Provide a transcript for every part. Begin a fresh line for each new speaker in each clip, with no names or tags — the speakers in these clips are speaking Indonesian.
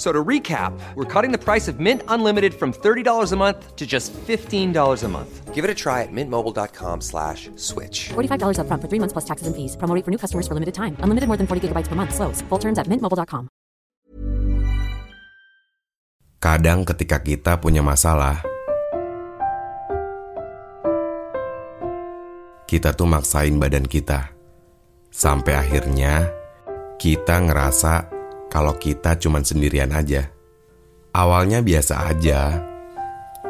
So to recap, we're cutting the price of Mint Unlimited from $30 a month to just $15 a month.
Give it a try at mintmobile.com slash switch.
$45 upfront for three months plus taxes and fees. Promo rate for new customers for limited time. Unlimited more than 40 gigabytes per month. Slows. Full terms at mintmobile.com.
Kadang ketika kita punya masalah, kita tuh maksain badan kita. Sampai akhirnya kita ngerasa kalau kita cuman sendirian aja. Awalnya biasa aja,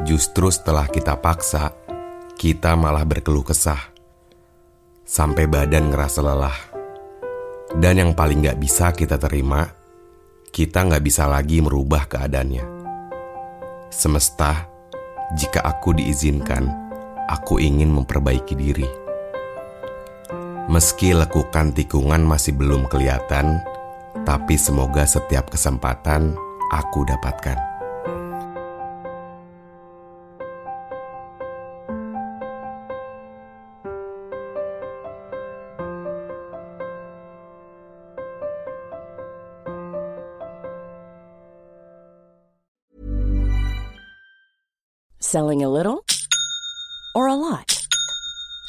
justru setelah kita paksa, kita malah berkeluh kesah. Sampai badan ngerasa lelah. Dan yang paling gak bisa kita terima, kita nggak bisa lagi merubah keadaannya. Semesta, jika aku diizinkan, aku ingin memperbaiki diri. Meski lekukan tikungan masih belum kelihatan, tapi semoga setiap kesempatan aku dapatkan.
Selling a little or a lot?